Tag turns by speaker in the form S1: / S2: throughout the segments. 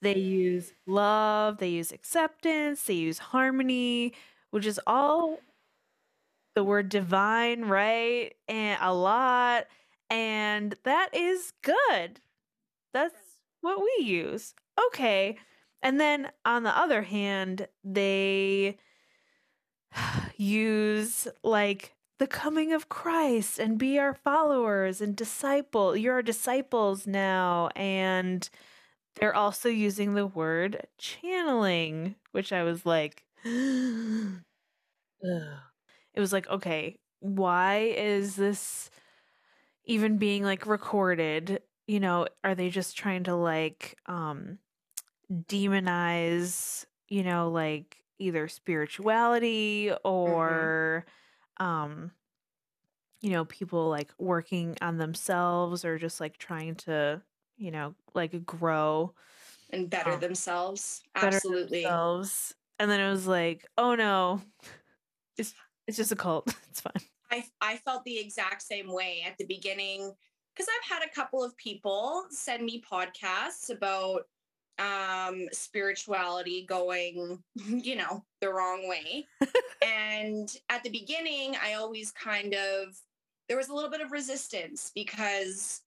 S1: they use love, they use acceptance, they use harmony, which is all the word divine, right? And a lot. And that is good. That's what we use. Okay. And then on the other hand, they use like the coming of Christ and be our followers and disciple. You're our disciples now. And they're also using the word channeling, which I was like, it was like, okay, why is this even being like recorded? You know, are they just trying to like um demonize, you know, like either spirituality
S2: Mm-hmm.
S1: or um you know, people like working on themselves or just like trying to, you know, like grow
S2: And better
S1: um,
S2: themselves.
S1: better
S2: Absolutely.
S1: themselves. And then it was like, oh no, it's it's just a cult. It's fine.
S2: I I felt the exact same way at the beginning because I've had a couple of people send me podcasts about um spirituality going you know the wrong way and at the beginning I always kind of there was a little bit of resistance because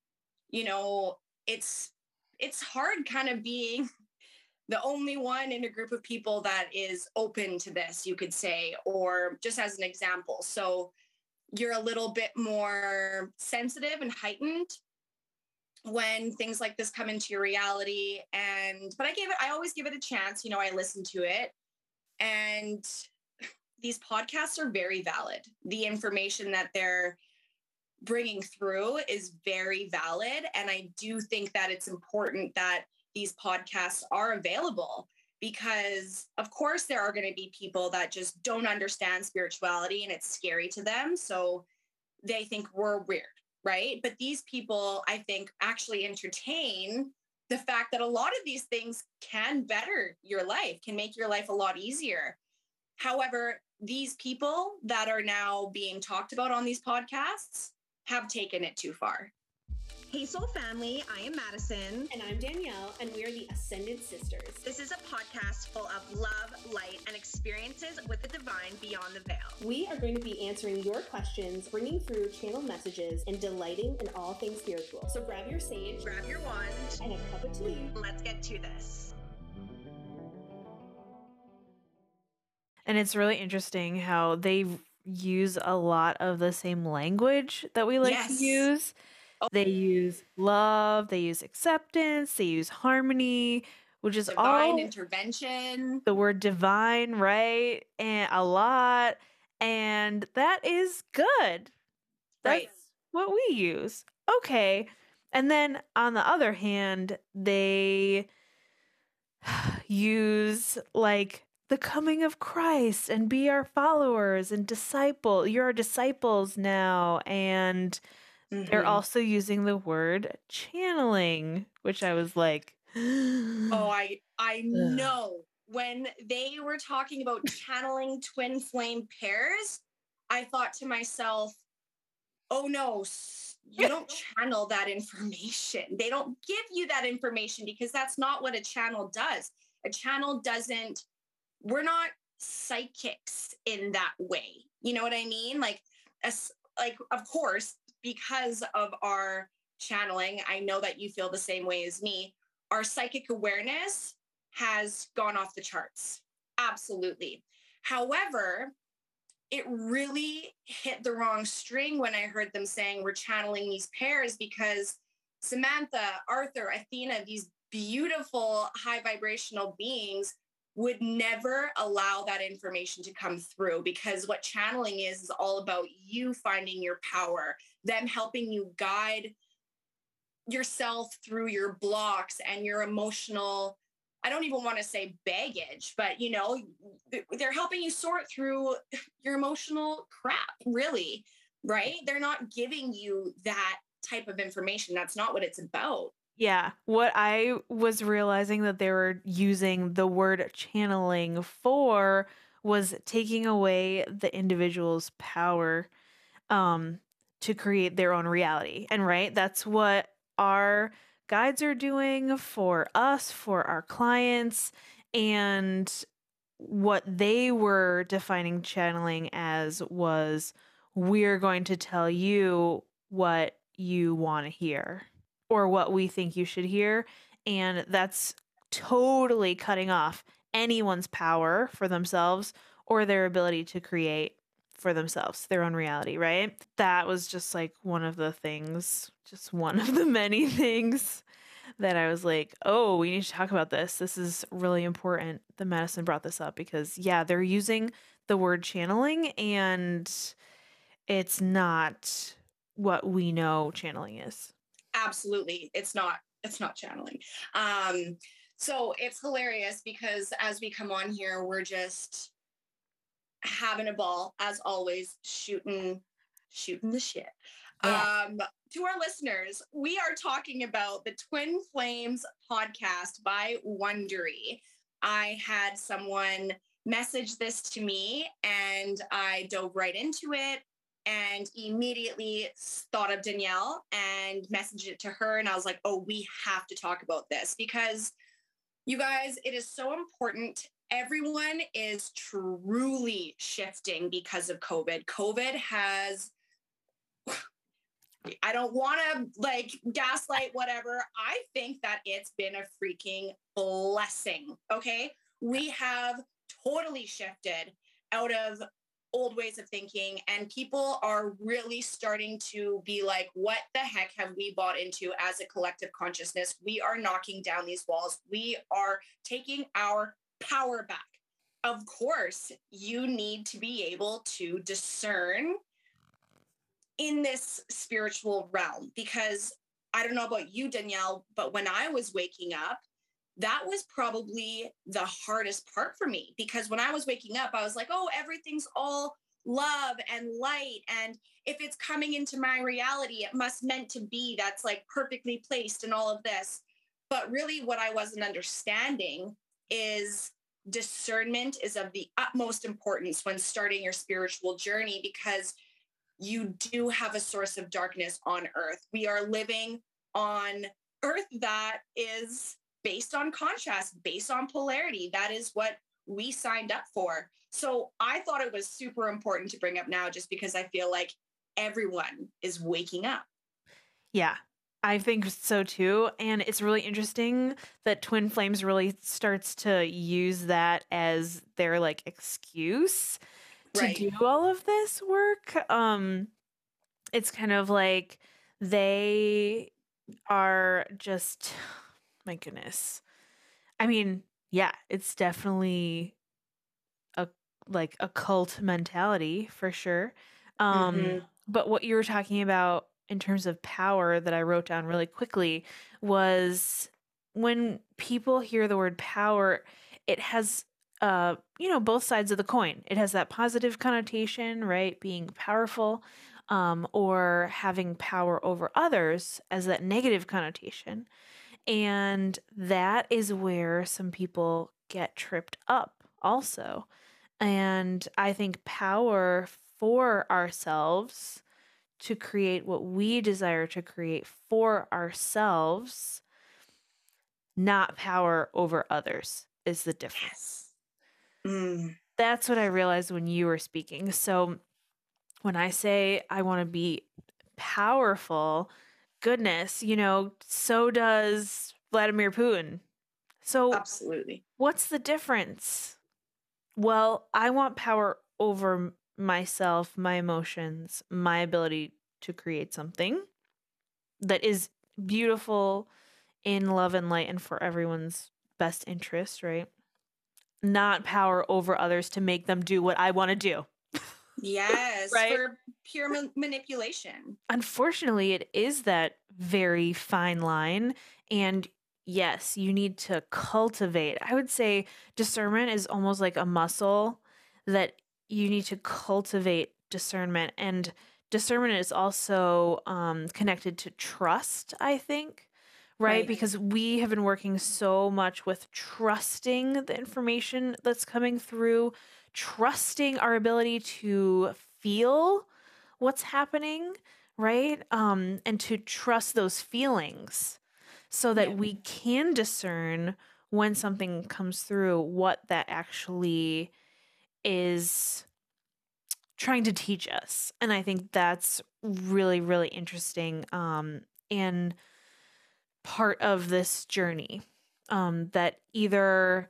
S2: you know it's it's hard kind of being the only one in a group of people that is open to this you could say or just as an example. So you're a little bit more sensitive and heightened when things like this come into your reality. And but i gave it i always give it a chance you know i listen to it. And these podcasts are very valid. The information that they're bringing through is very valid. And i do think that it's important that these podcasts are available because of course there are going to be people that just don't understand spirituality and it's scary to them. So they think we're weird right? But these people i think actually entertain the fact that a lot of these things can better your life can make your life a lot easier. However these people that are now being talked about on these podcasts have taken it too far
S3: Hey Soul family, I am Madison.
S4: And I'm Danielle, and we are the Ascended Sisters.
S3: This is a podcast full of love, light, and experiences with the divine beyond the veil.
S4: We are going to be answering your questions, bringing through channel messages, and delighting in all things spiritual. So grab your sage
S3: Grab your wand.
S4: and a cup of tea.
S3: Let's get to this.
S1: And it's really interesting how they use a lot of the same language that we like
S2: Yes.
S1: to use.
S2: Oh.
S1: They use love, they use acceptance, they use harmony, which is
S2: divine
S1: all
S2: intervention
S1: the word divine, right? And a lot. And that is good. That's
S2: Right.
S1: what we use. Okay. And then on the other hand, they use like the coming of Christ and be our followers and disciple. You're our disciples now. And they're
S2: Mhm.
S1: also using the word channeling, which I was like,
S2: Oh, I I know when they were talking about channeling twin flame pairs, I thought to myself, "Oh no, you don't channel that information. They don't give you that information because that's not what a channel does. A channel doesn't we're not psychics in that way. You know what I mean? Like as like of course, because of our channeling, I know that you feel the same way as me our psychic awareness has gone off the charts. Absolutely. However, it really hit the wrong string when I heard them saying we're channeling these pairs because Samantha, Arthur, Athena, these beautiful high vibrational beings would never allow that information to come through because what channeling is is all about you finding your power, them helping you guide yourself through your blocks and your emotional I don't even want to say baggage, but you know, they're helping you sort through your emotional crap, really, right? They're not giving you that type of information. That's not what it's about.
S1: Yeah, what I was realizing that they were using the word channeling for was taking away the individual's power um to create their own reality. And right, that's what our guides are doing for us, for our clients, and what they were defining channeling as was we're going to tell you what you want to hear or what we think you should hear. And that's totally cutting off anyone's power for themselves or their ability to create for themselves, their own reality, right? That was just like one of the things, just one of the many things that I was like, oh, we need to talk about this. This is really important. The Madison brought this up because, yeah, they're using the word channeling and it's not what we know channeling is.
S2: Absolutely. It's not, it's not channeling. Um, so it's hilarious because as we come on here, we're just having a ball as always, shooting, shooting the shit. Yeah. Um, to our listeners, we are talking about the Twin Flames podcast by Wondery. I had someone message this to me and I dove right into it and immediately thought of Danielle and messaged it to her. And I was like, oh, we have to talk about this because you guys, it is so important everyone is truly shifting because of COVID. COVID has I don't want to like gaslight whatever. I think that it's been a freaking blessing. Okay. We have totally shifted out of old ways of thinking, and people are really starting to be like, what the heck have we bought into as a collective consciousness? We are knocking down these walls. We are taking our power back. Of course, you need to be able to discern in this spiritual realm because I don't know about you, Danielle, but when I was waking up, that was probably the hardest part for me because when I was waking up, I was like, oh, everything's all love and light. And if it's coming into my reality, it must meant to be that's like perfectly placed and all of this. But really, what I wasn't understanding is discernment is of the utmost importance when starting your spiritual journey because you do have a source of darkness on earth. We are living on earth that is based on contrast, based on polarity. That is what we signed up for. So I thought it was super important to bring up now just because I feel like everyone is waking up.
S1: Yeah, I think so too. And it's really interesting that Twin Flames really starts to use that as their like excuse to right. do all of this work. Um it's kind of like they are just my goodness. I mean, yeah, it's definitely a like a cult mentality for sure. Um mm-hmm. but what you were talking about in terms of power that I wrote down really quickly was when people hear the word power, it has uh, you know, both sides of the coin. It has that positive connotation, right? Being powerful, um, or having power over others as that negative connotation. And that is where some people get tripped up also. And I think power for ourselves to create what we desire to create for ourselves, not power over others, is the difference. Yes. Mm. That's what I realized when you were speaking. So when I say I want to be powerful, goodness, you know, so does Vladimir Putin. So,
S2: absolutely.
S1: What's the difference? Well, I want power over myself, my emotions, my ability to create something that is beautiful in love and light and for everyone's best interest, right? Not power over others to make them do what I want to do.
S2: Yes, right? for pure ma- manipulation.
S1: Unfortunately, it is that very fine line. And yes, you need to cultivate. I would say discernment is almost like a muscle that you need to cultivate discernment and discernment is also um, connected to trust i think right? right? because we have been working so much with trusting the information that's coming through trusting our ability to feel what's happening right um, and to trust those feelings so that
S2: Yeah.
S1: we can discern when something comes through what that actually is trying to teach us and i think that's really really interesting um and part of this journey um that either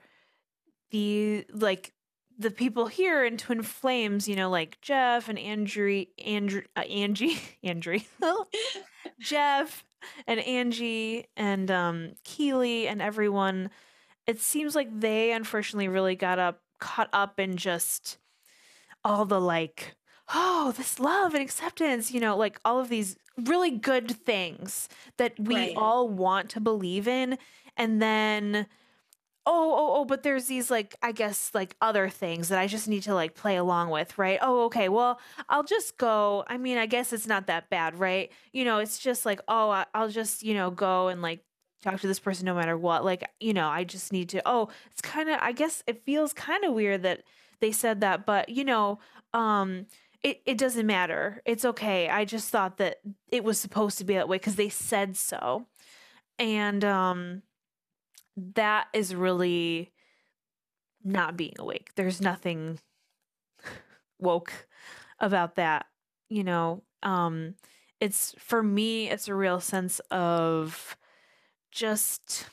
S1: the like the people here in twin flames you know like jeff and andrew andrew uh, angie andrew jeff and angie and um keely and everyone it seems like they unfortunately really got up caught up in just all the like oh this love and acceptance you know like all of these really good things that we
S2: Right.
S1: all want to believe in and then oh oh oh but there's these like i guess like other things that i just need to like play along with right? Oh okay well i'll just go. I mean i guess it's not that bad right? You know it's just like oh i'll just you know go and like talk to this person no matter what. Like you know i just need to oh it's kind of i guess it feels kind of weird that they said that but you know um it, it doesn't matter. It's okay. I just thought that it was supposed to be that way because they said so. And um that is really not being awake. There's nothing woke about that you know? Um it's for me it's a real sense of just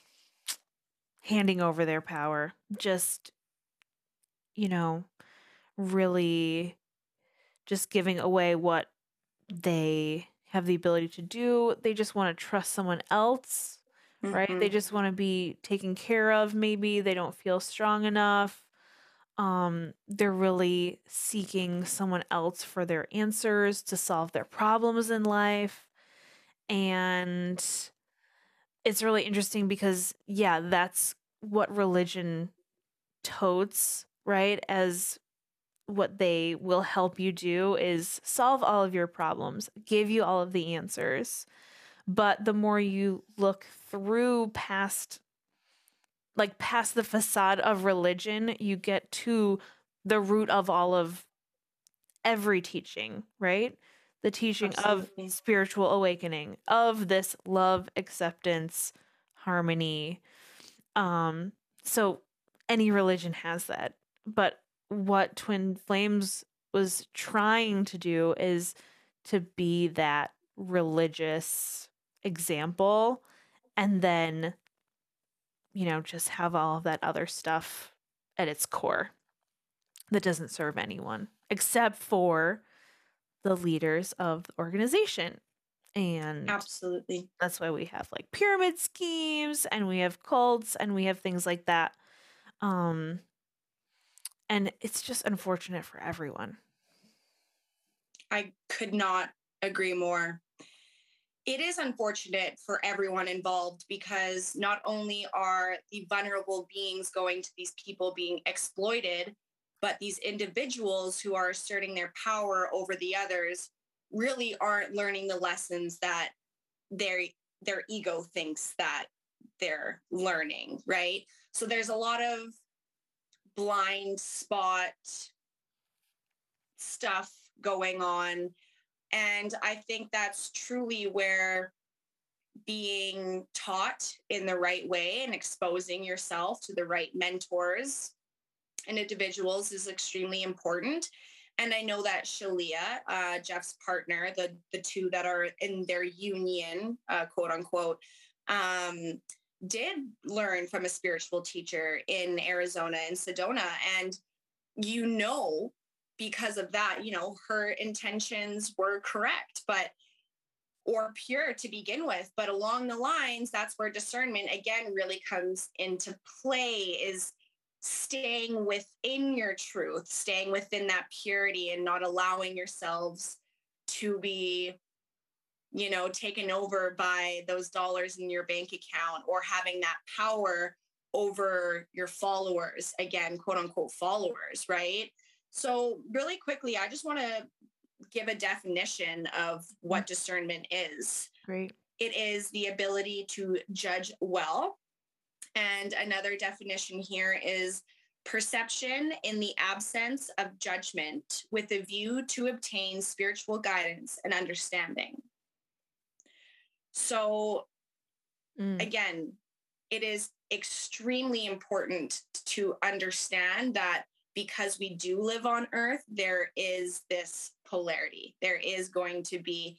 S1: handing over their power just you know really just giving away what they have the ability to do. They just want to trust someone else right they
S2: Mhm.
S1: just want to be taken care of maybe they don't feel strong enough um they're really seeking someone else for their answers to solve their problems in life and it's really interesting because yeah that's what religion totes right as what they will help you do is solve all of your problems give you all of the answers but the more you look through past like past the facade of religion you get to the root of all of every teaching right? The teaching
S2: Absolutely.
S1: of spiritual awakening of this love acceptance harmony. Um so any religion has that. But what twin flames was trying to do is to be that religious example and then you know just have all of that other stuff at its core that doesn't serve anyone except for the leaders of the organization and
S2: Absolutely.
S1: that's why we have like pyramid schemes and we have cults and we have things like that um and it's just unfortunate for everyone
S2: I could not agree more. It is unfortunate for everyone involved because not only are the vulnerable beings going to these people being exploited, but these individuals who are asserting their power over the others really aren't learning the lessons that their their ego thinks that they're learning, right? So there's a lot of blind spot stuff going on. And I think that's truly where being taught in the right way and exposing yourself to the right mentors and individuals is extremely important. And I know that Shaleia, uh, Jeff's partner, the the two that are in their union, uh, quote unquote, um, did learn from a spiritual teacher in Arizona in Sedona, and you know because of that, you know, her intentions were correct, but or pure to begin with. But along the lines, that's where discernment again really comes into play is staying within your truth, staying within that purity and not allowing yourselves to be, you know, taken over by those dollars in your bank account or having that power over your followers, again, quote unquote followers, right? So, really quickly, I just want to give a definition of what discernment is.
S1: great
S2: It is the ability to judge well. And another definition here is perception in the absence of judgment with a view to obtain spiritual guidance and understanding. So,
S1: Mm.
S2: again, it is extremely important to understand that because we do live on earth, there is this polarity. There is going to be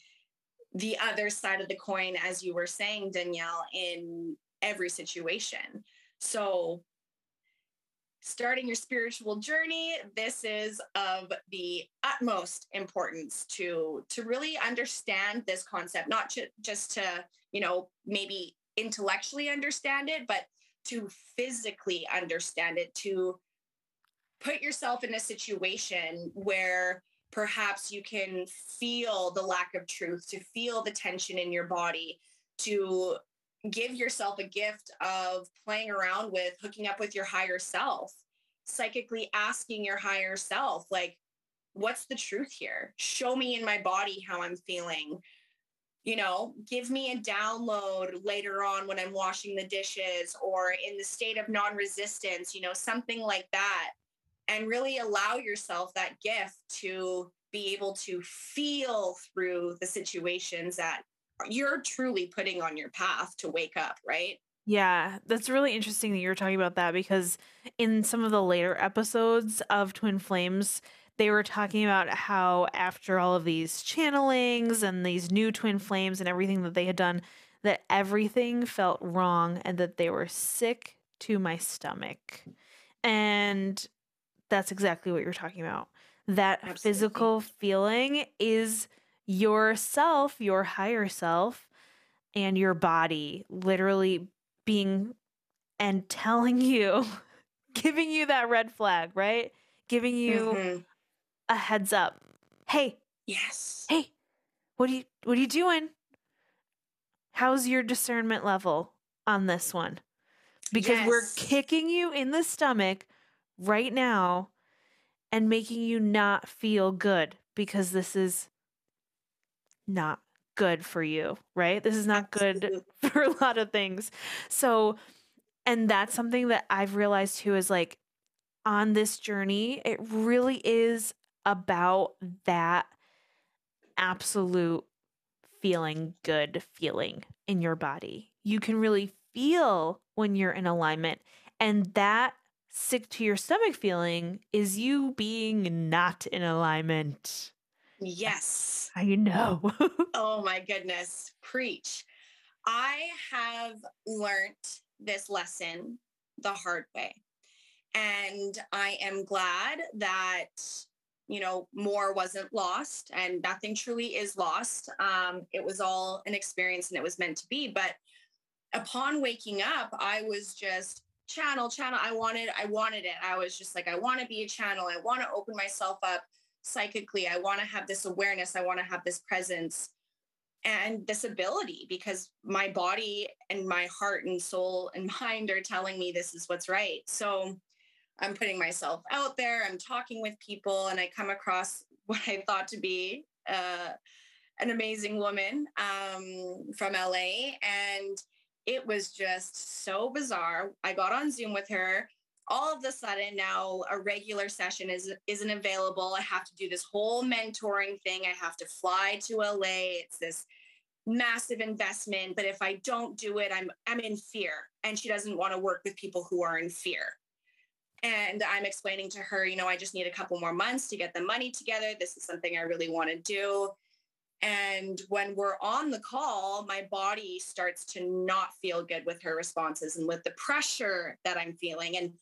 S2: the other side of the coin, as you were saying, Danielle, in every situation. So, starting your spiritual journey this is of the utmost importance to to really understand this concept not ju- just to you know maybe intellectually understand it but to physically understand it to put yourself in a situation where perhaps you can feel the lack of truth to feel the tension in your body to give yourself a gift of playing around with hooking up with your higher self, psychically asking your higher self, like, what's the truth here? Show me in my body how I'm feeling. You know, give me a download later on when I'm washing the dishes or in the state of non resistance, you know, something like that. And really allow yourself that gift to be able to feel through the situations that you're truly putting on your path to wake up, right?
S1: Yeah, that's really interesting that you're talking about that because in some of the later episodes of Twin Flames, they were talking about how after all of these channelings and these new twin flames and everything that they had done, that everything felt wrong and that they were sick to my stomach. And that's exactly what you're talking about. That
S2: Absolutely.
S1: physical feeling is yourself, your higher self, and your body literally being and telling you, giving you that red flag, right? Giving you
S2: Mhm.
S1: a heads up. Hey,
S2: Yes.
S1: hey, what are you what are you doing? How's your discernment level on this one? Because we're kicking you in the stomach right now and making you not feel good because this is not good for you, right? This is not good for a lot of things. So, and that's something that I've realized too is like on this journey, it really is about that absolute feeling good feeling in your body. You can really feel when you're in alignment. And that sick to your stomach feeling is you being not in alignment.
S2: Yes.
S1: I know.
S2: Oh my goodness. Preach. I have learnt this lesson the hard way. And I am glad that, you know, more wasn't lost and nothing truly is lost. Um, it was all an experience and it was meant to be. But upon waking up, I was just channel, channel. I wanted, I wanted it. I was just like, I want to be a channel. I want to open myself up psychically. I want to have this awareness. I want to have this presence and this ability because my body and my heart and soul and mind are telling me this is what's right. So I'm putting myself out there. I'm talking with people, and I come across what I thought to be uh, an amazing woman um, from LA. And it was just so bizarre. I got on Zoom with her. All of a sudden, now a regular session is isn't available. I have to do this whole mentoring thing. I have to fly to LA. It's this massive investment, but if I don't do it, I'm I'm in fear. And she doesn't want to work with people who are in fear. And I'm explaining to her, you know, I just need a couple more months to get the money together. This is something I really want to do. And when we're on the call, my body starts to not feel good with her responses and with the pressure that I'm feeling and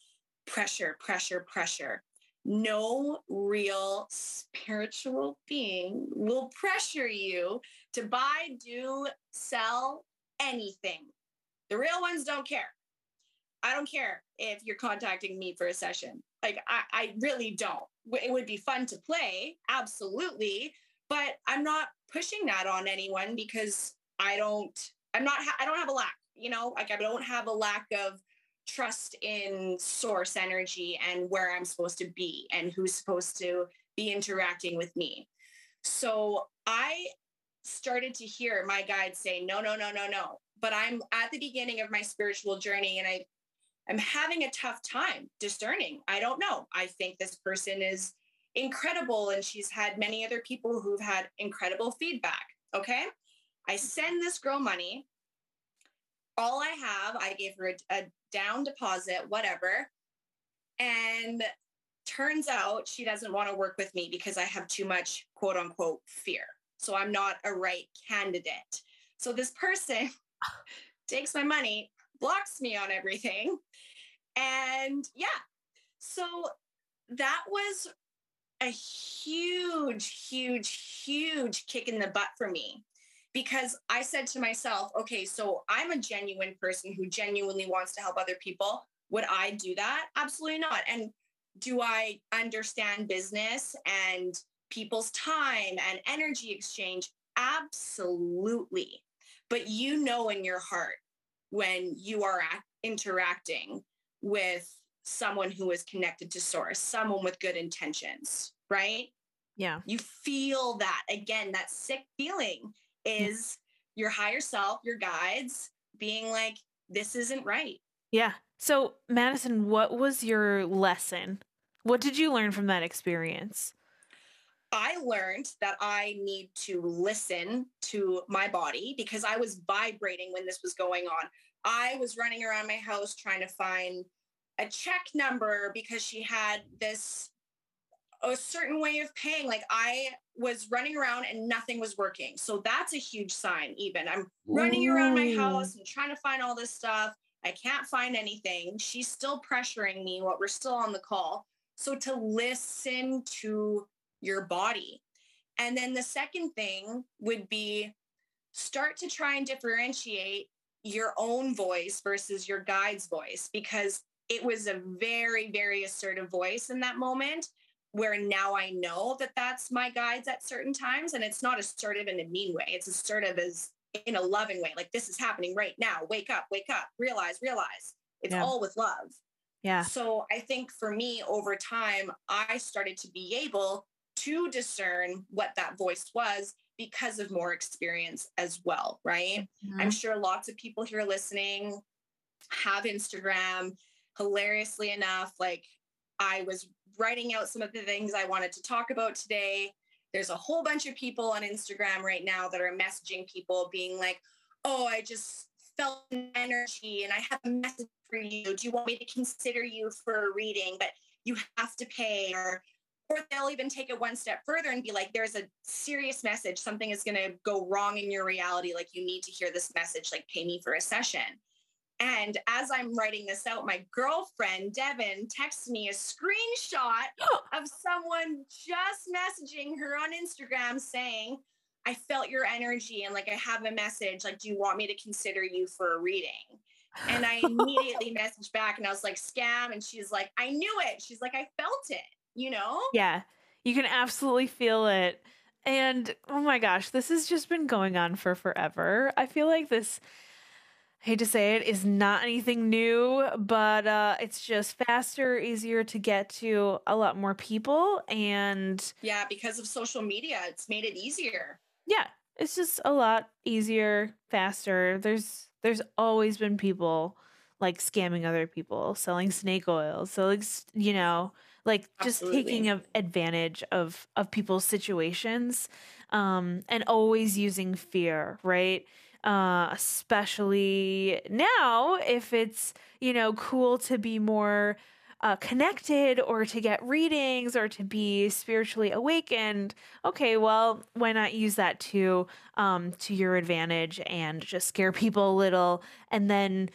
S2: pressure, pressure, pressure. No real spiritual being will pressure you to buy, do, sell anything. The real ones don't care. I don't care if you're contacting me for a session. Like, I, I really don't. It would be fun to play, absolutely. But I'm not pushing that on anyone because I don't, I'm not, I don't have a lack, you know, like I don't have a lack of trust in source energy and where I'm supposed to be and who's supposed to be interacting with me. So I started to hear my guide say, no, no, no, no, no. But I'm at the beginning of my spiritual journey and I I'm having a tough time discerning. I don't know. I think this person is incredible and she's had many other people who've had incredible feedback. Okay. I send this girl money all I have. I gave her a, a down deposit, whatever. And turns out she doesn't want to work with me because I have too much quote unquote fear. So I'm not a right candidate. So this person takes my money, blocks me on everything. And yeah, so that was a huge, huge, huge kick in the butt for me because I said to myself, okay, so I'm a genuine person who genuinely wants to help other people. Would I do that? Absolutely not. And do I understand business and people's time and energy exchange? Absolutely. But you know in your heart when you are act- interacting with someone who is connected to source, someone with good intentions, right?
S1: Yeah.
S2: You feel that again, that sick feeling is yeah. your higher self, your guides being like, this isn't right.
S1: Yeah. So, Madison, what was your lesson? What did you learn from that experience?
S2: I learned that I need to listen to my body because I was vibrating when this was going on. I was running around my house trying to find a check number because she had this a certain way of paying. Like i was running around and nothing was working. So that's a huge sign even. I'm running Ooh. around my house and trying to find all this stuff. I can't find anything. She's still pressuring me while we're still on the call. So to listen to your body. And then the second thing would be start to try and differentiate your own voice versus your guide's voice because it was a very, very assertive voice in that moment where now I know that that's my guides at certain times. And it's not assertive in a mean way, it's assertive as in a loving way. Like, this is happening right now. Wake up, wake up, realize, realize. It's yeah. all with love.
S1: Yeah.
S2: So I think for me, over time, I started to be able to discern what that voice was because of more experience as well. Right. Mm-hmm. I'm sure lots of people here listening have Instagram hilariously enough, like I was writing out some of the things I wanted to talk about today. There's a whole bunch of people on Instagram right now that are messaging people being like, oh, I just felt energy and I have a message for you. Do you want me to consider you for a reading? But you have to pay or or they'll even take it one step further and be like there's a serious message something is going to go wrong in your reality like you need to hear this message like pay me for a session and as I'm writing this out, my girlfriend, Devin, texts me a screenshot oh. of someone just messaging her on Instagram saying, I felt your energy and like I have a message. Like, do you want me to consider you for a reading? And I immediately messaged back and I was like, scam. And she's like, I knew it. She's like, I felt it, you know?
S1: Yeah, you can absolutely feel it. And oh my gosh, this has just been going on for forever. I feel like this hate to say it, is not anything new, but uh, it's just faster, easier to get to a lot more people. And
S2: yeah, because of social media, it's made it easier.
S1: Yeah, it's just a lot easier, faster. There's there's always been people like scamming other people, selling snake oil. So like you know, like just Absolutely. taking advantage of of people's situations um and always using fear, right? Uh, especially now if it's you know cool to be more uh, connected or to get readings or to be spiritually awakened okay well why not use that to um, to your advantage and just scare people a little and then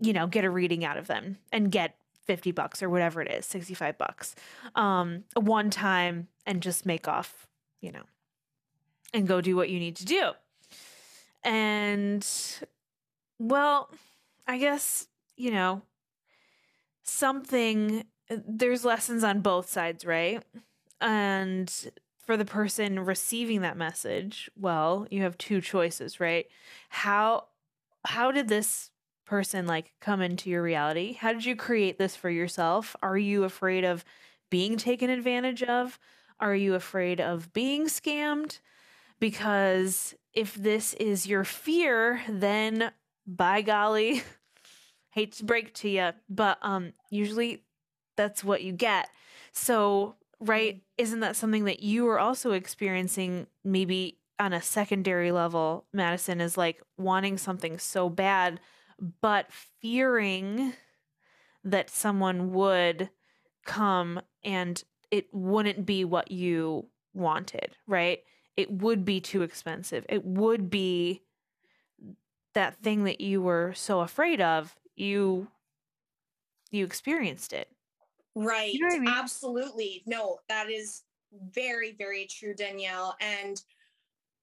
S1: you know get a reading out of them and get 50 bucks or whatever it is 65 bucks um, one time and just make off you know and go do what you need to do and well, I guess, you know, something uh, there's lessons on both sides, right? And for the person receiving that message, well, you have two choices, right? How how did this person like come into your reality? How did you create this for yourself? Are you afraid of being taken advantage of? Are you afraid of being scammed? Because if this is your fear, then by golly, hate to break to you, but um usually that's what you get. So, right, isn't that something that you are also experiencing maybe on a secondary level? Madison is like wanting something so bad, but fearing that someone would come and it wouldn't be what you wanted, right? It would be too expensive. It would be that thing that you were so afraid of. You you experienced it.
S2: Right.
S1: know I mean?
S2: Absolutely. No, that is very, very true, Danielle. And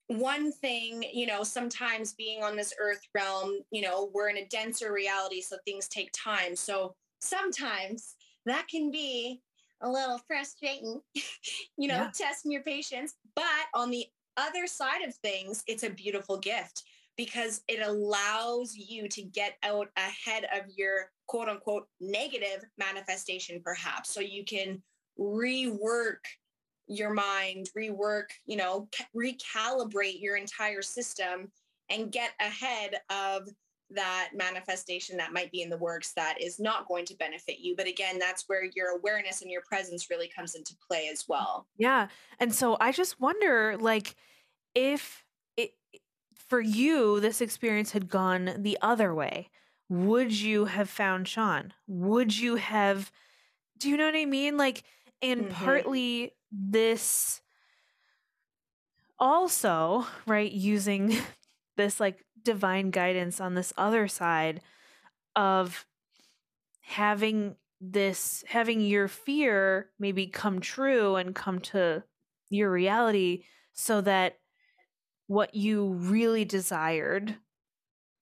S2: one thing, you know, sometimes being on this earth realm, you know, we're in a denser reality, so things take time. So sometimes that can be a little frustrating, you know,
S1: Yeah.
S2: testing your patience. But on the other side of things, it's a beautiful gift because it allows you to get out ahead of your quote unquote negative manifestation, perhaps. So you can rework your mind, rework, you know, recalibrate your entire system and get ahead of that manifestation that might be in the works that is not going to benefit you. But again, that's where your awareness and your presence really comes into play as well.
S1: Yeah. And so I just wonder like if it for you this experience had gone the other way, would you have found Sean? Would you have do you know what I mean? Like and
S2: Mhm.
S1: partly this also, right, using this like divine guidance on this other side of having this having your fear maybe come true and come to your reality so that what you really desired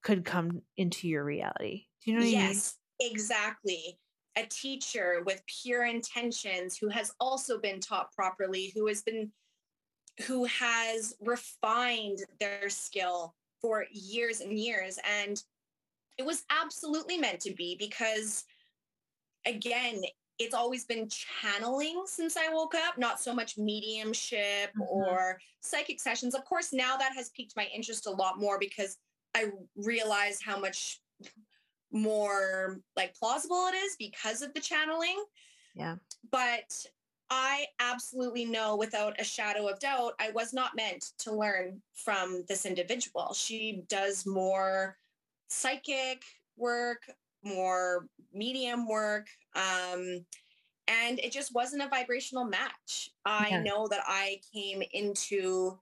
S1: could come into your reality. Do you know what I mean?
S2: Yes, exactly. A teacher with pure intentions who has also been taught properly, who has been who has refined their skill for years and years and it was absolutely meant to be because again it's always been channeling since i woke up not so much mediumship
S1: Mhm.
S2: or psychic sessions of course now that has piqued my interest a lot more because i realize how much more like plausible it is because of the channeling
S1: Yeah.
S2: but I absolutely know without a shadow of doubt, I was not meant to learn from this individual. She does more psychic work, more medium work. Um, and it just wasn't a vibrational match. I
S1: Yeah.
S2: know that I came into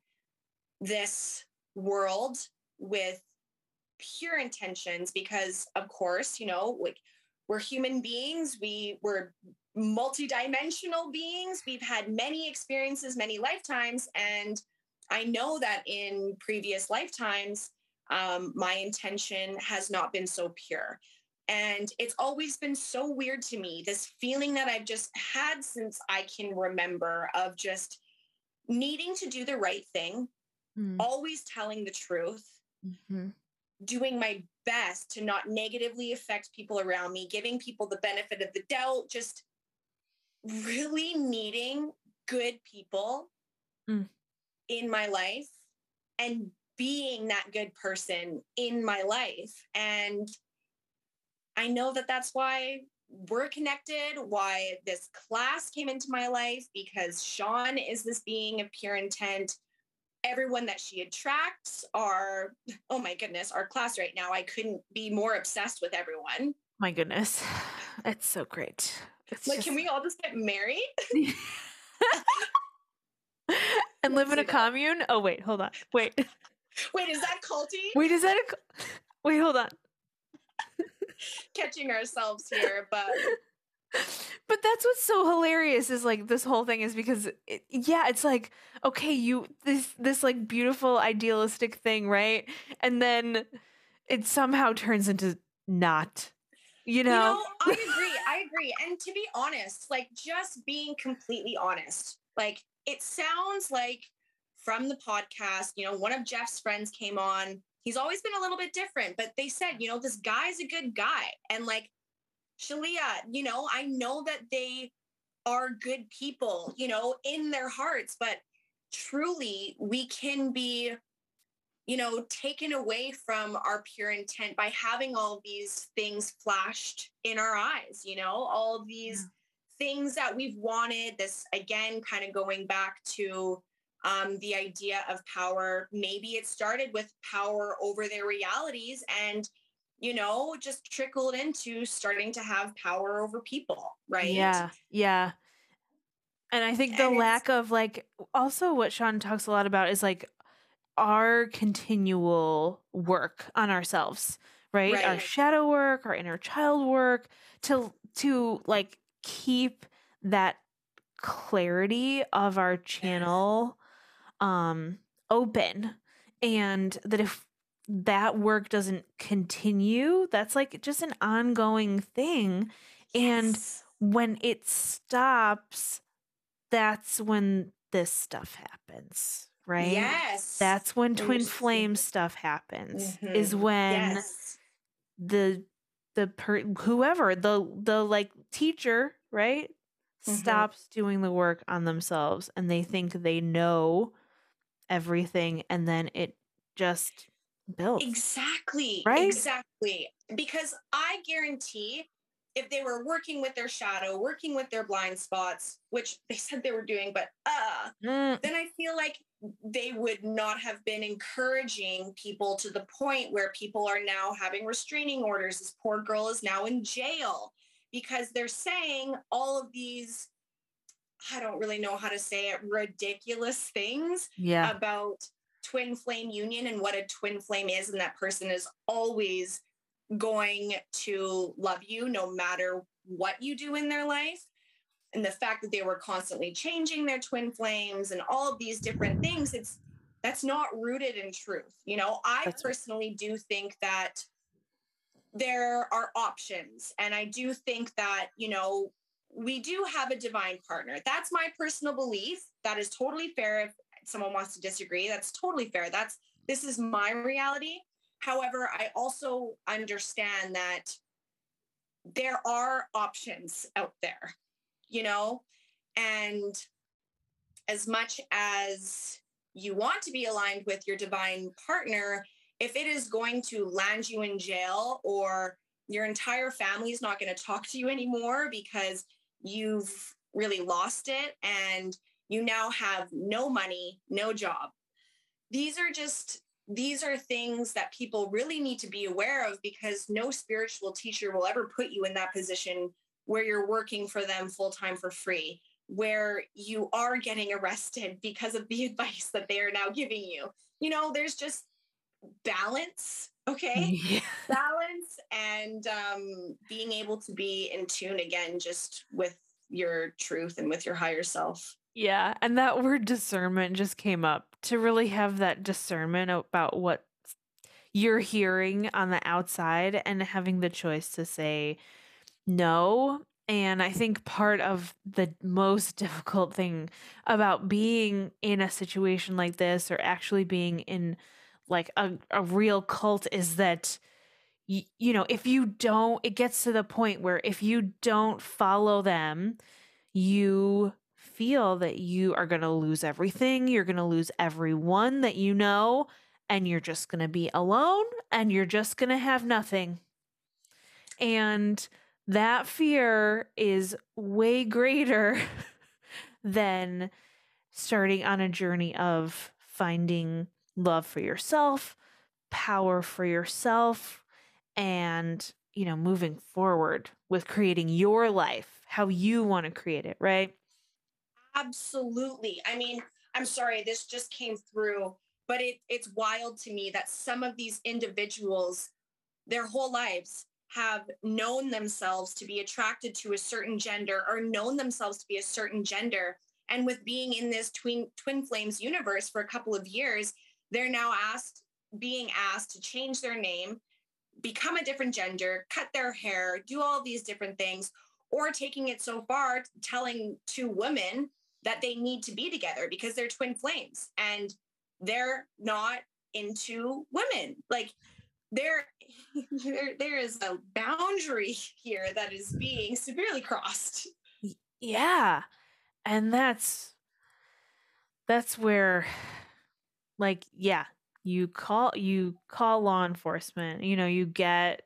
S2: this world with pure intentions because, of course, you know, like we're human beings, we were multidimensional beings. We've had many experiences, many lifetimes. And I know that in previous lifetimes, um, my intention has not been so pure. And it's always been so weird to me this feeling that I've just had since I can remember of just needing to do the right thing,
S1: Mm,
S2: always telling the truth,
S1: mhm.
S2: doing my best to not negatively affect people around me, giving people the benefit of the doubt, just really needing good people
S1: Mm.
S2: in my life and being that good person in my life. And I know that that's why we're connected, why this class came into my life, because Sean is this being of pure intent. Everyone that she attracts are, oh my goodness, our class right now. I couldn't be more obsessed with everyone.
S1: My goodness. It's so great. It's
S2: Like,
S1: just-
S2: can we all just get married?
S1: and live in a commune? Oh wait, hold on. Wait.
S2: Wait, is that culty?
S1: Wait, is that a Wait, hold on.
S2: Catching ourselves here, but
S1: But that's what's so hilarious is like this whole thing is because it, yeah, it's like okay, you this this like beautiful idealistic thing, right? And then it somehow turns into not. You
S2: you
S1: know?
S2: know, I agree. Agree. And to be honest, like just being completely honest, like it sounds like from the podcast, you know, one of Jeff's friends came on. He's always been a little bit different, but they said, you know, this guy's a good guy. And like Shaleia, you know, I know that they are good people, you know, in their hearts, but truly we can be you know, taken away from our pure intent by having all these things flashed in our eyes, you know, all these things that we've wanted. This, again, kind of going back to um, the idea of power. Maybe it started with power over their realities. And you know, just trickled into starting to have power over people, right?
S1: Yeah. Yeah. And I think the
S2: And
S1: lack of like also what Sean talks a lot about is like our continual work on ourselves, right? Our shadow work, our inner child work to to like keep that clarity of our channel um open and that if that work doesn't continue, that's like just an ongoing thing and when it stops, that's when this stuff happens, right?
S2: Yes.
S1: That's when twin flame stuff happens.
S2: Mhm.
S1: Is when
S2: yes.
S1: the the per whoever the the like teacher, right?
S2: Mhm.
S1: Stops doing the work on themselves and they think they know everything and then it just builds.
S2: Exactly.
S1: Right?
S2: Exactly. Because I guarantee if they were working with their shadow, working with their blind spots, which they said they were doing, but uh,
S1: Mm,
S2: then I feel like they would not have been encouraging people to the point where people are now having restraining orders. This poor girl is now in jail because they're saying all of these, I don't really know how to say it, ridiculous things
S1: yeah.
S2: about twin flame union and what a twin flame is and that person is always going to love you no matter what you do in their life and the fact that they were constantly changing their twin flames and all of these different things it's that's not rooted in truth you know? I
S1: That's right.
S2: personally do think that there are options and i do think that you know we do have a divine partner. That's my personal belief. That is totally fair if someone wants to disagree. That's totally fair. That's this is my reality. However i also understand that there are options out there you know and as much as you want to be aligned with your divine partner if it is going to land you in jail or your entire family is not going to talk to you anymore because you've really lost it and you now have no money, no job. These are just these are things that people really need to be aware of because no spiritual teacher will ever put you in that position where you're working for them full time for free, where you are getting arrested because of the advice that they are now giving you. You know, there's just balance, okay?
S1: Yeah.
S2: balance and um, being able to be in tune again just with your truth and with your higher self.
S1: Yeah, and that word discernment just came up to really have that discernment about what you're hearing on the outside and having the choice to say no. And I think part of the most difficult thing about being in a situation like this or actually being in like a, a real cult is that y- you know if you don't it gets to the point where if you don't follow them you feel that you are going to lose everything you're going to lose everyone that you know and you're just going to be alone and you're just going to have nothing and that fear is way greater than starting on a journey of finding love for yourself, power for yourself, and, you know, moving forward with creating your life how you want to create it, right?
S2: Absolutely. I mean, I'm sorry, this just came through, but it, it's wild to me that some of these individuals, their whole lives, have known themselves to be attracted to a certain gender or known themselves to be a certain gender. And with being in this twin twin flames universe for a couple of years, they're now asked, being asked to change their name, become a different gender, cut their hair, do all these different things, or taking it so far, telling two women that they need to be together because they're twin flames and they're not into women. Like there, there, there is a boundary here that is being severely crossed.
S1: Yeah. And that's that's where like yeah, you call you call law enforcement, you know, you get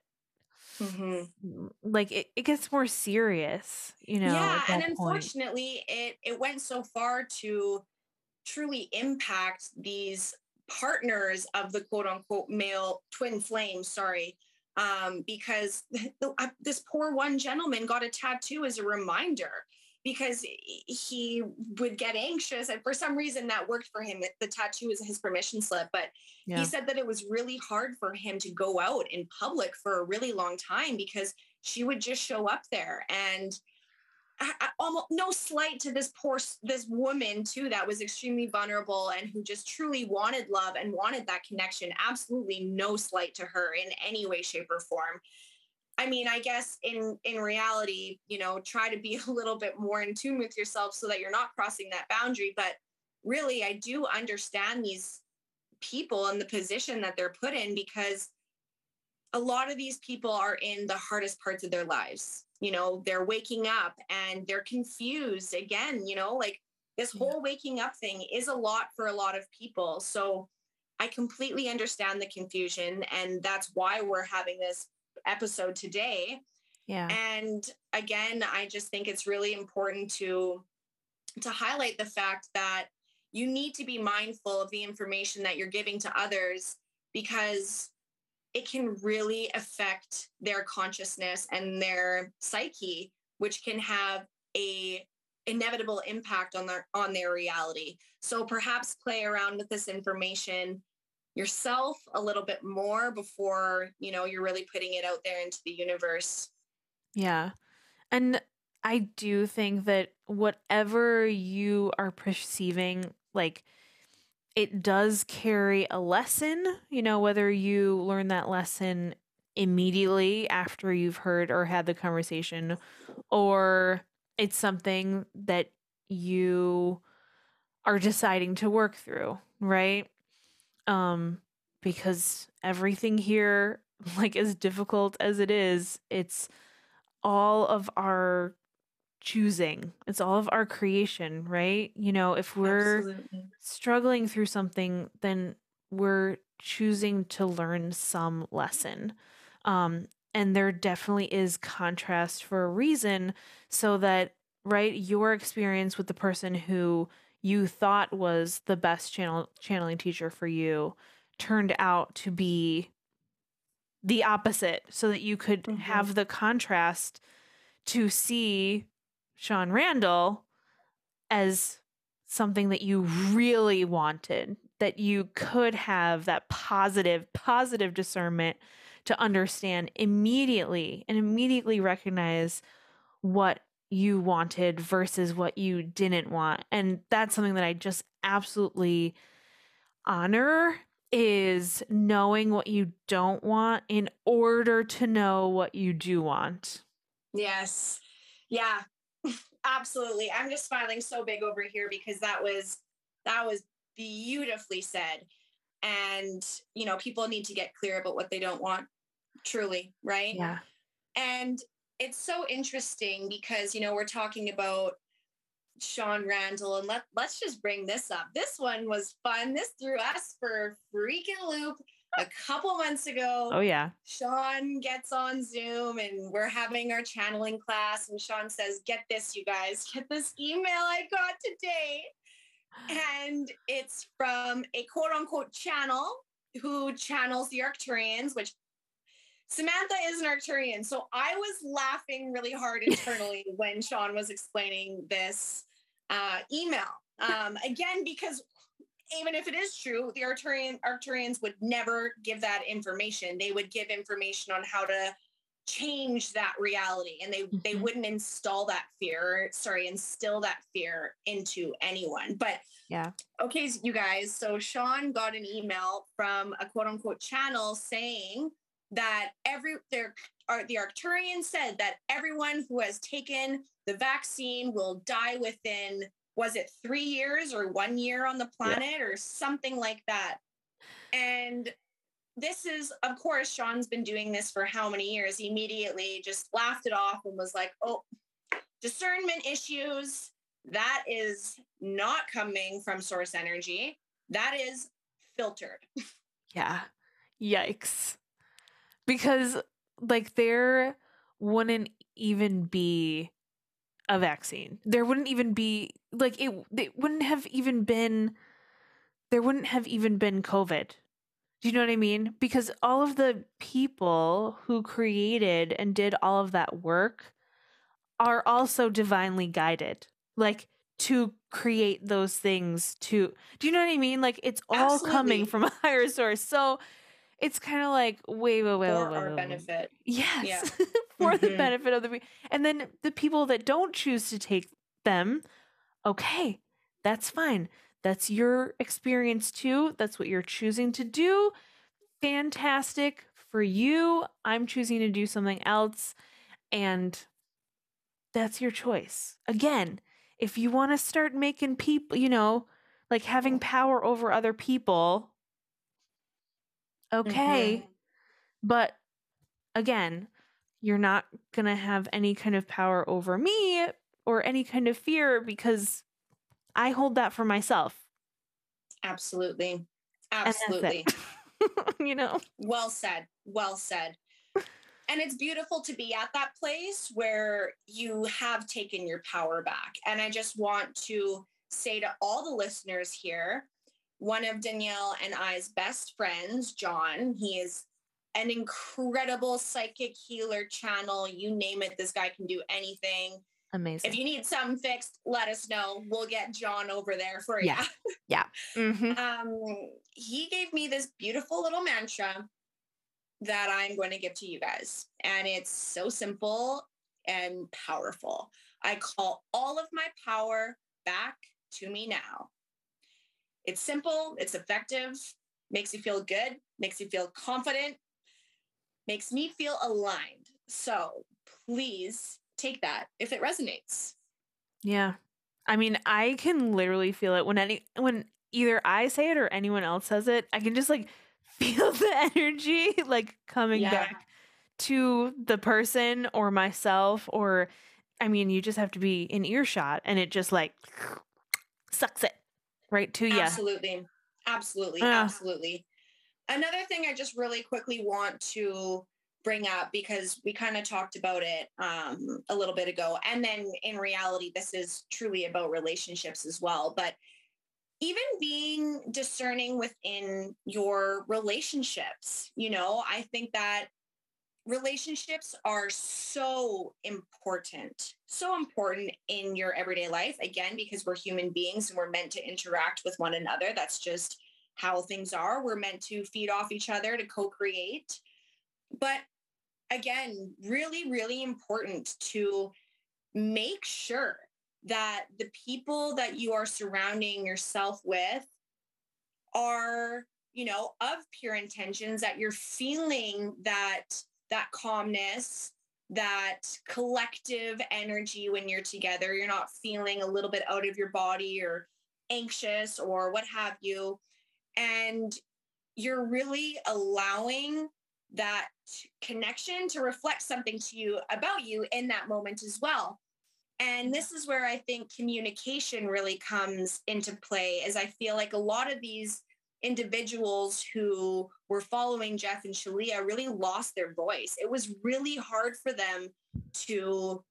S2: Mm-hmm.
S1: like it, it gets more serious, you know.
S2: yeah, and
S1: that point.
S2: unfortunately, it it went so far to truly impact these partners of the quote unquote male twin flame. Sorry, um, because the, this poor one gentleman got a tattoo as a reminder because he would get anxious and for some reason that worked for him the tattoo is his permission slip but yeah. he said that it was really hard for him to go out in public for a really long time because she would just show up there and I, almost no slight to this poor this woman too that was extremely vulnerable and who just truly wanted love and wanted that connection absolutely no slight to her in any way shape or form I mean, I guess in in reality, you know, try to be a little bit more in tune with yourself so that you're not crossing that boundary. But really, I do understand these people and the position that they're put in because a lot of these people are in the hardest parts of their lives. You know, they're waking up and they're confused again, you know, like this whole waking up thing is a lot for a lot of people. So I completely understand the confusion. And that's why we're having this episode today.
S1: Yeah.
S2: And again, I just think it's really important to to highlight the fact that you need to be mindful of the information that you're giving to others because it can really affect their consciousness and their psyche which can have a inevitable impact on their on their reality. So perhaps play around with this information yourself a little bit more before you know you're really putting it out there into the universe.
S1: Yeah. And i do think that whatever you are perceiving like it does carry a lesson you know whether you learn that lesson immediately after you've heard or had the conversation or it's something that you are deciding to work through right? Um because everything here like as difficult as it is it's all of our choosing it's all of our creation right you know if we're Absolutely. struggling through something then we're choosing to learn some lesson um and there definitely is contrast for a reason so that right your experience with the person who you thought was the best channel channeling teacher for you turned out to be the opposite so that you could mm-hmm. have the contrast to see Sean Randall as something that you really wanted that you could have that positive positive discernment to understand immediately and immediately recognize what you wanted versus what you didn't want. And that's something that I just absolutely honor is knowing what you don't want in order to know what you do want.
S2: Yes. Yeah. Absolutely. I'm just smiling so big over here because that was that was beautifully said. And you know, people need to get clear about what they don't want truly, right?
S1: Yeah.
S2: And it's so interesting because you know we're talking about Sean Randall and let let's just bring this up. This one was fun. This threw us for a freaking loop a couple months ago.
S1: Oh yeah.
S2: Sean gets on Zoom and we're having our channeling class and Sean says, "Get this you guys. Get this email I got today." And it's from a quote unquote channel who channels the Arcturians, which Samantha is an Arcturian. So I was laughing really hard internally when Sean was explaining this uh, email. Um, again, because even if it is true, the Arcturian, Arcturians would never give that information. They would give information on how to change that reality and they mm-hmm. they wouldn't install that fear sorry instill that fear into anyone but
S1: yeah
S2: okay you guys so sean got an email from a quote unquote channel saying that every there are the Arcturian said that everyone who has taken the vaccine will die within was it three years or one year on the planet yeah. or something like that. And this is, of course, Sean's been doing this for how many years? He immediately just laughed it off and was like, oh, discernment issues. That is not coming from source energy. That is filtered.
S1: Yeah. Yikes because like there wouldn't even be a vaccine. There wouldn't even be like it it wouldn't have even been there wouldn't have even been COVID Do you know what I mean? Because all of the people who created and did all of that work are also divinely guided. Like to create those things to do you know what I mean? Like it's all
S2: Absolutely.
S1: coming from a higher source. So it's kind of like wait, wait, wait,
S2: for
S1: wait,
S2: our
S1: wait, wait.
S2: benefit.
S1: Yes. for the
S2: Mhm.
S1: benefit of the and then the people that don't choose to take them, okay, that's fine. That's your experience too. That's what you're choosing to do. Fantastic for you. I'm choosing to do something else and that's your choice. Again, if you want to start making people, you know, like having power over other people, okay.
S2: Mhm.
S1: But again, you're not going to have any kind of power over me or any kind of fear because I hold that for myself.
S2: Absolutely. Absolutely.
S1: you know?
S2: Well said. Well said. And it's beautiful to be at that place where you have taken your power back. And I just want to say to all the listeners here one of Danielle and I's best friends, John, he is an incredible psychic healer channel. You name it, this guy can do anything.
S1: Amazing.
S2: If you need something fixed, let us know. We'll get John over there for you.
S1: Yeah. Mhm.
S2: um, he gave me this beautiful little mantra that I'm going to give to you guys. And it's so simple and powerful. I call all of my power back to me now. It's simple, it's effective, makes you feel good, makes you feel confident, makes me feel aligned. So please take that if it resonates.
S1: Yeah. I mean, I can literally feel it when any when either I say it or anyone else says it. I can just like feel the energy like coming
S2: Yeah.
S1: back to the person or myself or I mean, you just have to be in earshot and it just like sucks it right to you.
S2: Absolutely. Absolutely.
S1: Ah.
S2: Absolutely. Another thing I just really quickly want to bring up because we kind of talked about it um, a little bit ago. And then in reality, this is truly about relationships as well. But even being discerning within your relationships, you know, I think that relationships are so important, so important in your everyday life. Again, because we're human beings and we're meant to interact with one another. That's just how things are. We're meant to feed off each other to co create. But again, really, really important to make sure that the people that you are surrounding yourself with are you know of pure intentions that you're feeling that that calmness that collective energy when you're together. You're not feeling a little bit out of your body or anxious or what have you. And you're really allowing that connection to reflect something to you about you in that moment as well. And this is where I think communication really comes into play, as I feel like a lot of these individuals who were following Jeff and Shaleia really lost their voice. It was really hard for them to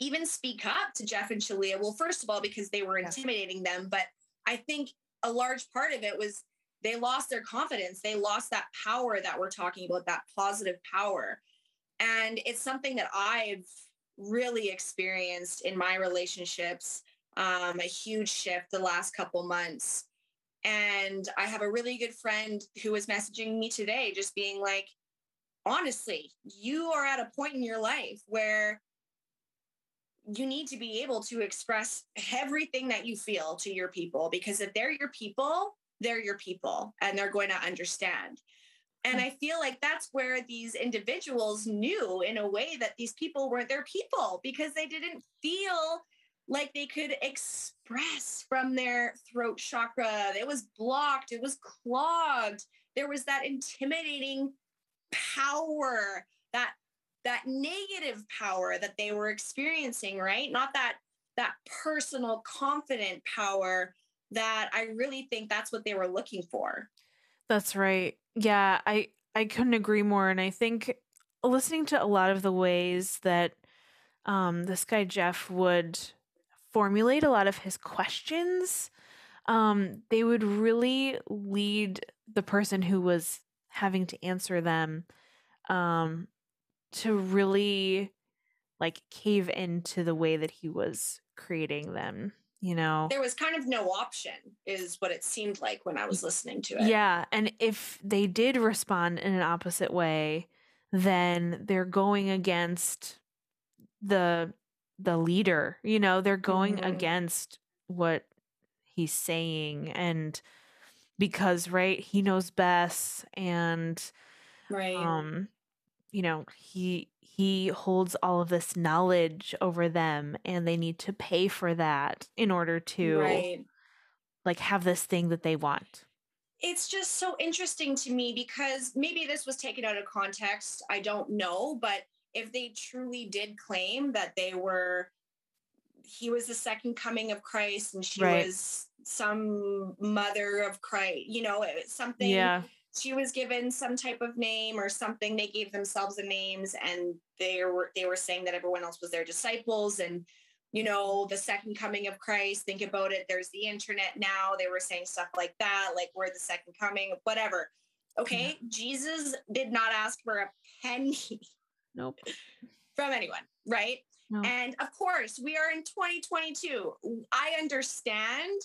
S2: even speak up to Jeff and Shaleia. Well, first of all, because they were intimidating them, but I think a large part of it was they lost their confidence. They lost that power that we're talking about, that positive power. And it's something that I've really experienced in my relationships um, a huge shift the last couple months. And I have a really good friend who was messaging me today, just being like, honestly, you are at a point in your life where you need to be able to express everything that you feel to your people because if they're your people, they're your people and they're going to understand. And I feel like that's where these individuals knew in a way that these people weren't their people because they didn't feel like they could express from their throat chakra. It was blocked, it was clogged. There was that intimidating power, that that negative power that they were experiencing, right? Not that that personal confident power that I really think that's what they were looking for.
S1: That's right. Yeah, I I couldn't agree more and I think listening to a lot of the ways that um this guy Jeff would formulate a lot of his questions um, they would really lead the person who was having to answer them um, to really like cave into the way that he was creating them you know
S2: There was kind of no option, is what it seemed like when I was listening to it.
S1: yeah and if they did respond in an opposite way then they're going against the the leader you know they're going
S2: Mhm.
S1: against what he's saying and because right he knows best and
S2: Right.
S1: um you know he he holds all of this knowledge over them and they need to pay for that in order to
S2: Right.
S1: like have this thing that they want
S2: it's just so interesting to me because maybe this was taken out of context. I don't know, but if they truly did claim that they were, he was the second coming of Christ and she
S1: Right.
S2: was some mother of Christ, you know, it was something.
S1: yeah
S2: She was given some type of name or something. They gave themselves the names, and they were they were saying that everyone else was their disciples, and you know, the second coming of Christ. Think about it. There's the internet now. They were saying stuff like that, like we're the second coming, whatever. Okay. Jesus did not ask for a penny
S1: nope
S2: from anyone, right?
S1: No.
S2: And of course, we are in 2022. I understand.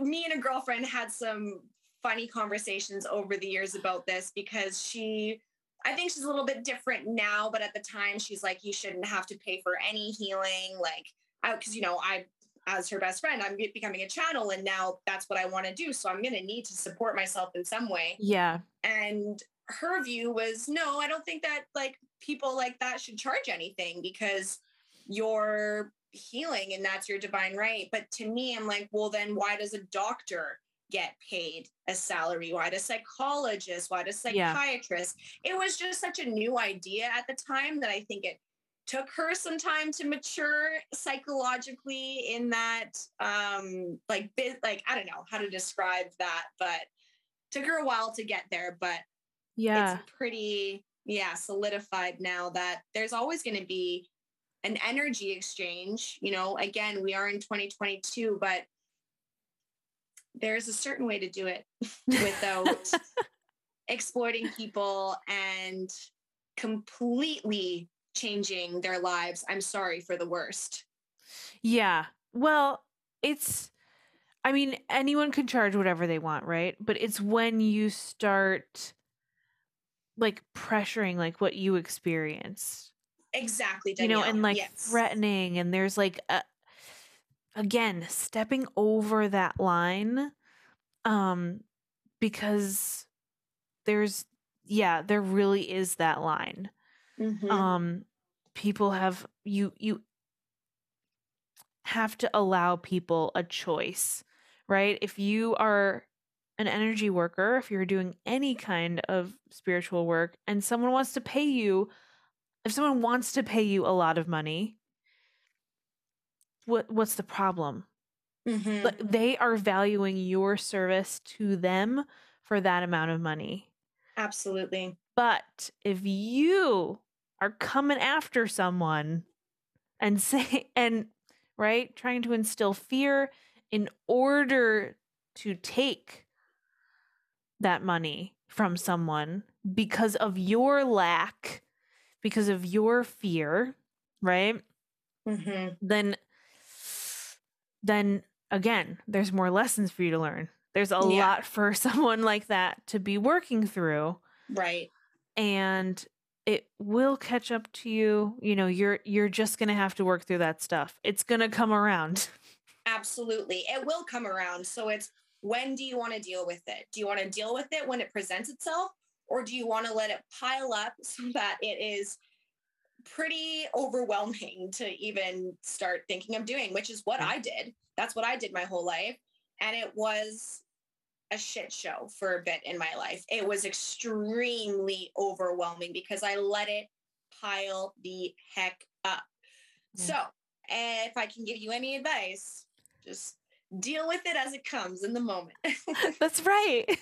S2: Uh, Me and a girlfriend had some funny conversations over the years about this because she I think she's a little bit different now, but at the time she's like, you shouldn't have to pay for any healing. Like, cause you know, I, as her best friend, I'm becoming a channel and now that's what I want to do. So I'm going to need to support myself in some way.
S1: yeah
S2: And her view was, no, I don't think that like people like that should charge anything because you're healing and that's your divine right. But to me, I'm like, well, then why does a doctor get paid a salary? Why does psychologists? Why does
S1: Yeah.
S2: It was just such a new idea at the time that I think it took her some time to mature psychologically in that um like bit like I don't know how to describe that, but took her a while to get there, but
S1: yeah
S2: it's pretty yeah solidified now that there's always going to be an energy exchange you know again we are in 2022 but there's a certain way to do it without exploiting people and completely changing their lives i'm sorry for the worst
S1: Yeah. Well, it's I mean, anyone can charge whatever they want, right? But it's when you start like pressuring like what you experience.
S2: exactly
S1: You know, and like
S2: Yes.
S1: threatening and there's like a, again, stepping over that line um because there's yeah, there really is that line
S2: Mhm.
S1: um people have you you have to allow people a choice right if you are an energy worker if you're doing any kind of spiritual work and someone wants to pay you if someone wants to pay you a lot of money what what's the problem?
S2: Mhm.
S1: Like, they are valuing your service to them for that amount of money.
S2: Absolutely.
S1: But if you are coming after someone and say and right trying to instill fear in order to take that money from someone because of your lack because of your fear right
S2: Mhm.
S1: then then again there's more lessons for you to learn there's a
S2: Yeah.
S1: lot for someone like that to be working through
S2: right
S1: and it will catch up to you you know you're you're just going to have to work through that stuff it's going to come around
S2: Absolutely. It will come around. So it's when do you want to deal with it? Do you want to deal with it when it presents itself? Or do you want to let it pile up so that it is pretty overwhelming to even start thinking of doing, which is what
S1: hmm.
S2: I did. That's what I did my whole life. And it was a shit show for a bit in my life. It was extremely overwhelming because I let it pile the heck up.
S1: Yeah.
S2: So, if I can give you any advice, just deal with it as it comes in the moment.
S1: that's right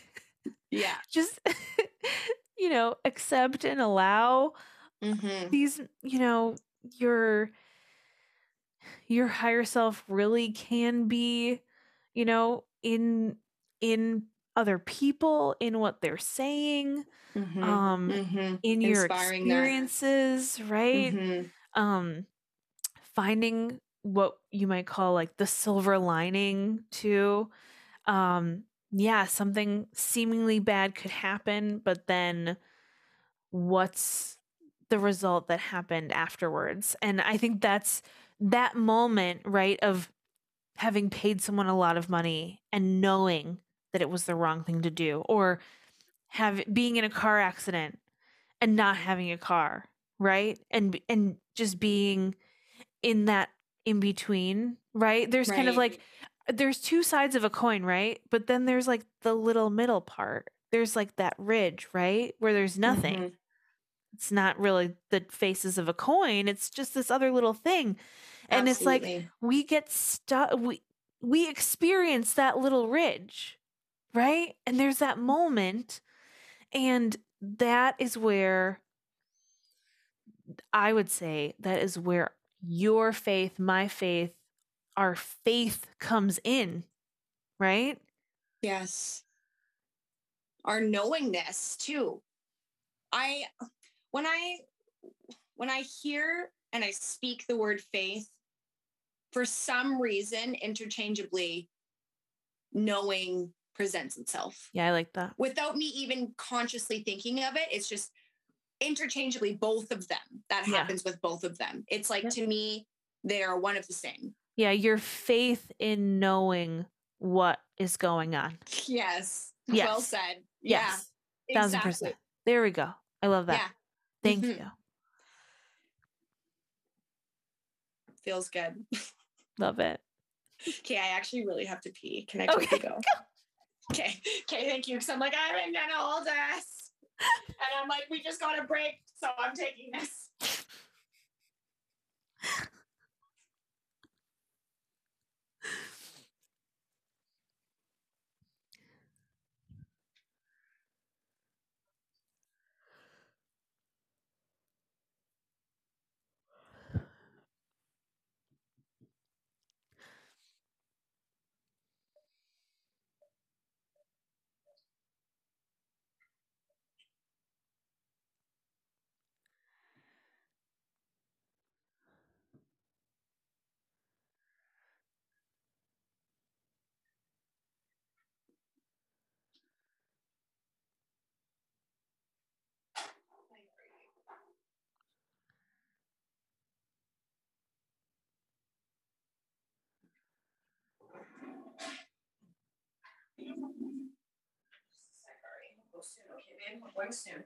S2: yeah.
S1: just you know accept and allow
S2: Mm-hmm.
S1: these you know your your higher self really can be you know, in in other people, in what they're saying,
S2: Mhm,
S1: um,
S2: mhm,
S1: in your
S2: Inspiring that.
S1: experiences, right?
S2: mhm.
S1: um finding what you might call like the silver lining to um yeah something seemingly bad could happen but then what's the result that happened afterwards? And i think that's that moment right of having paid someone a lot of money and knowing that it was the wrong thing to do or have being in a car accident and not having a car right? And and just being in that in between right? There's kind of like there's two sides of a coin right? But then there's like the little middle part. There's like that ridge right where there's nothing.
S2: Mhm.
S1: it's not really the faces of a coin it's just this other little thing. And it's like we get stuck we we experience that little ridge right? And there's that moment and that is where i would say that is where your faith my faith our faith comes in right
S2: Yes. Our knowingness too. I when I when I hear and I speak the word faith, for some reason, interchangeably, knowing presents itself.
S1: yeah i like that
S2: Without me even consciously thinking of it, it's just interchangeably both of them. That
S1: Yeah.
S2: happens with both of them. It's like to me, they are one of the same.
S1: yeah your faith in knowing what is going on
S2: Yes.
S1: Yes.
S2: Well said.
S1: yes
S2: Yeah.
S1: thousand
S2: exactly.
S1: percent there we go i love that
S2: Yeah.
S1: thank
S2: Mhm.
S1: you
S2: Feels good.
S1: love it
S2: Okay, I actually really have to pee. Can I
S1: Okay,
S2: go? Okay, okay, thank you. Because I'm like, I'm gonna hold this. And I'm like, we just got a break, so I'm taking this. Sorry, go soon. Okay, babe, we're going soon.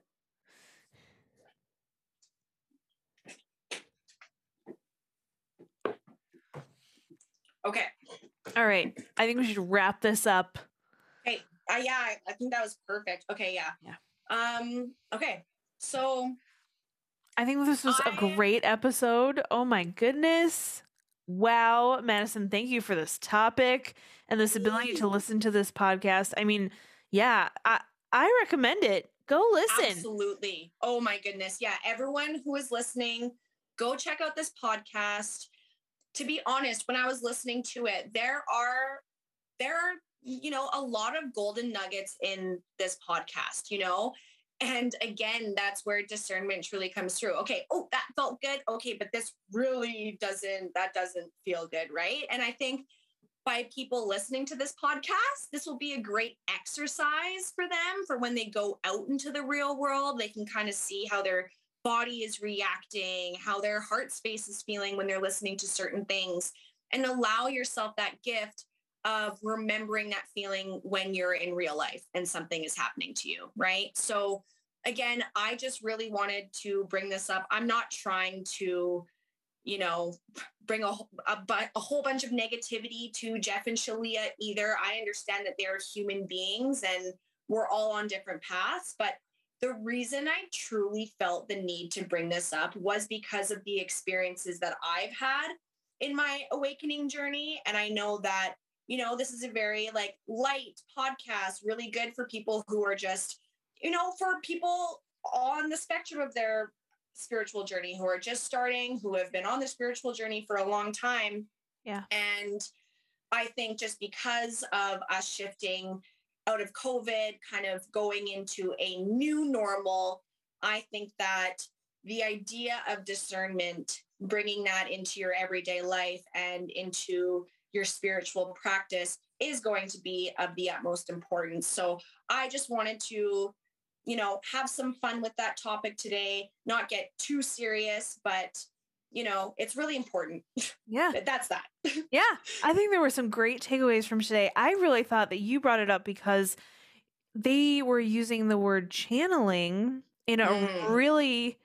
S2: Okay.
S1: all right i think we should wrap this up
S2: Uh, yeah, I, I think that was perfect. Okay, yeah.
S1: Yeah.
S2: Um. Okay. So
S1: I think this was a
S2: I-
S1: great episode. Oh my goodness. Wow, Madison, thank you for this topic and this ability to listen to this podcast. I mean, yeah, I I recommend it. Go listen.
S2: Absolutely. Oh my goodness. Yeah. Everyone who is listening, go check out this podcast. To be honest, when I was listening to it, there are there are, you know, a lot of golden nuggets in this podcast, you know? And again, that's where discernment truly comes through. Okay, oh, that felt good. Okay, but this really doesn't that doesn't feel good, right? And I think by people listening to this podcast, this will be a great exercise for them for when they go out into the real world. They can kind of see how their body is reacting, how their heart space is feeling when they're listening to certain things, and allow yourself that gift of remembering that feeling when you're in real life and something is happening to you, right? So, again, I just really wanted to bring this up. I'm not trying to you know, bring a, a, a whole bunch of negativity to Jeff and Shaleia either. I understand that they're human beings and we're all on different paths. But the reason I truly felt the need to bring this up was because of the experiences that I've had in my awakening journey. And I know that, you know, this is a very like light podcast, really good for people who are just, you know, for people on the spectrum of their spiritual journey who are just starting, who have been on the spiritual journey for a long time.
S1: Yeah.
S2: And I think just because of us shifting out of COVID, kind of going into a new normal, I think that the idea of discernment, bringing that into your everyday life and into your spiritual practice is going to be of the utmost importance. So I just wanted to, you know, have some fun with that topic today, not get too serious, but you know, it's really important.
S1: Yeah.
S2: That's that.
S1: Yeah. I think there were some great takeaways from today. I really thought that you brought it up because they were using the word channeling in a
S2: Mm.
S1: really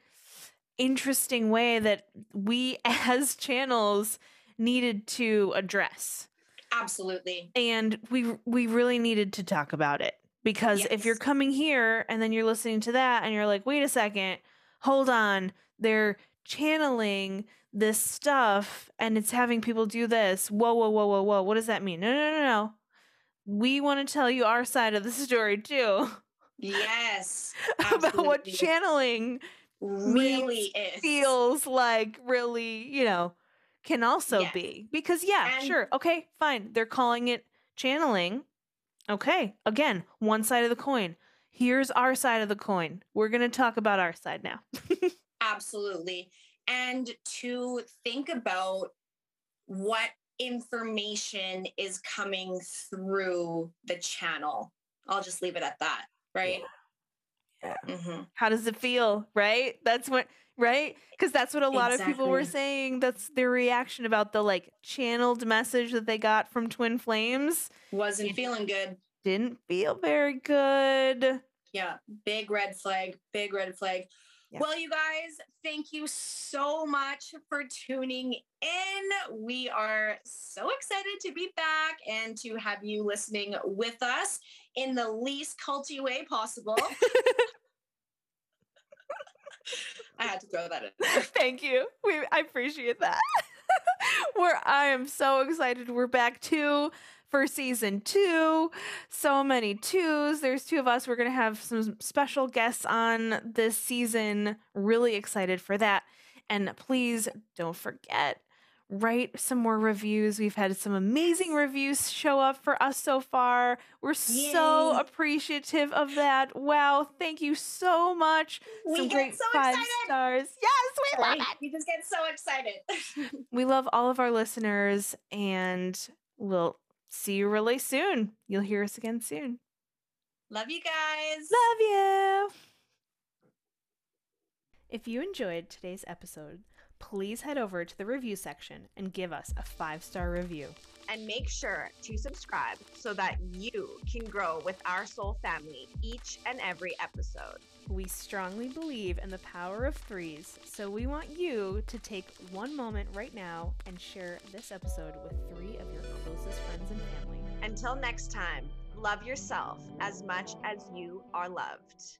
S1: interesting way that we as channels needed to address.
S2: Absolutely.
S1: And we we really needed to talk about it because if you're coming here and then you're listening to that and you're like, "Wait a second. Hold on. They're channeling this stuff and it's having people do this. Whoa, whoa, whoa, whoa, whoa. What does that mean?" No, no, no, no. We want to tell you our side of the story too
S2: Yes.
S1: about what channeling
S2: really is.
S1: feels like really, you know, can also
S2: Yes.
S1: be. Because yeah,
S2: And-
S1: sure. Okay, fine. They're calling it channeling. Okay, again, one side of the coin. Here's our side of the coin. We're going to talk about our side now.
S2: Absolutely. And to think about what information is coming through the channel. I'll just leave it at that, right?
S1: Yeah.
S2: Hmm
S1: How does it feel, right? That's what right? Cuz that's what a lot of people were saying. That's their reaction about the like channeled message that they got from Twin Flames.
S2: Wasn't feeling good.
S1: Didn't feel very good.
S2: Yeah, big red flag, big red flag.
S1: Yeah.
S2: Well, you guys, thank you so much for tuning in. We are so excited to be back and to have you listening with us in the least culty way possible. I had to throw that in. there.
S1: Thank you. We I appreciate that. We're I am so excited. We're back too for season two. So many twos. There's two of us. We're gonna have some special guests on this season. Really excited for that. And please don't forget. Write some more reviews. We've had some amazing reviews show up for us so far. We're so appreciative of that. Wow. Thank you so much.
S2: We
S1: some
S2: get
S1: great
S2: so
S1: five
S2: excited.
S1: stars. Yes, we love
S2: Right?
S1: it.
S2: We just get so excited.
S1: We love all of our listeners and we'll see you really soon. You'll hear us again soon.
S2: Love you guys.
S1: Love you. If you enjoyed today's episode, please head over to the review section and give us a five star review.
S3: And make sure to subscribe so that you can grow with our soul family each and every episode.
S1: We strongly believe in the power of threes, so we want you to take one moment right now and share this episode with three of your closest friends and family.
S3: Until next time, love yourself as much as you are loved.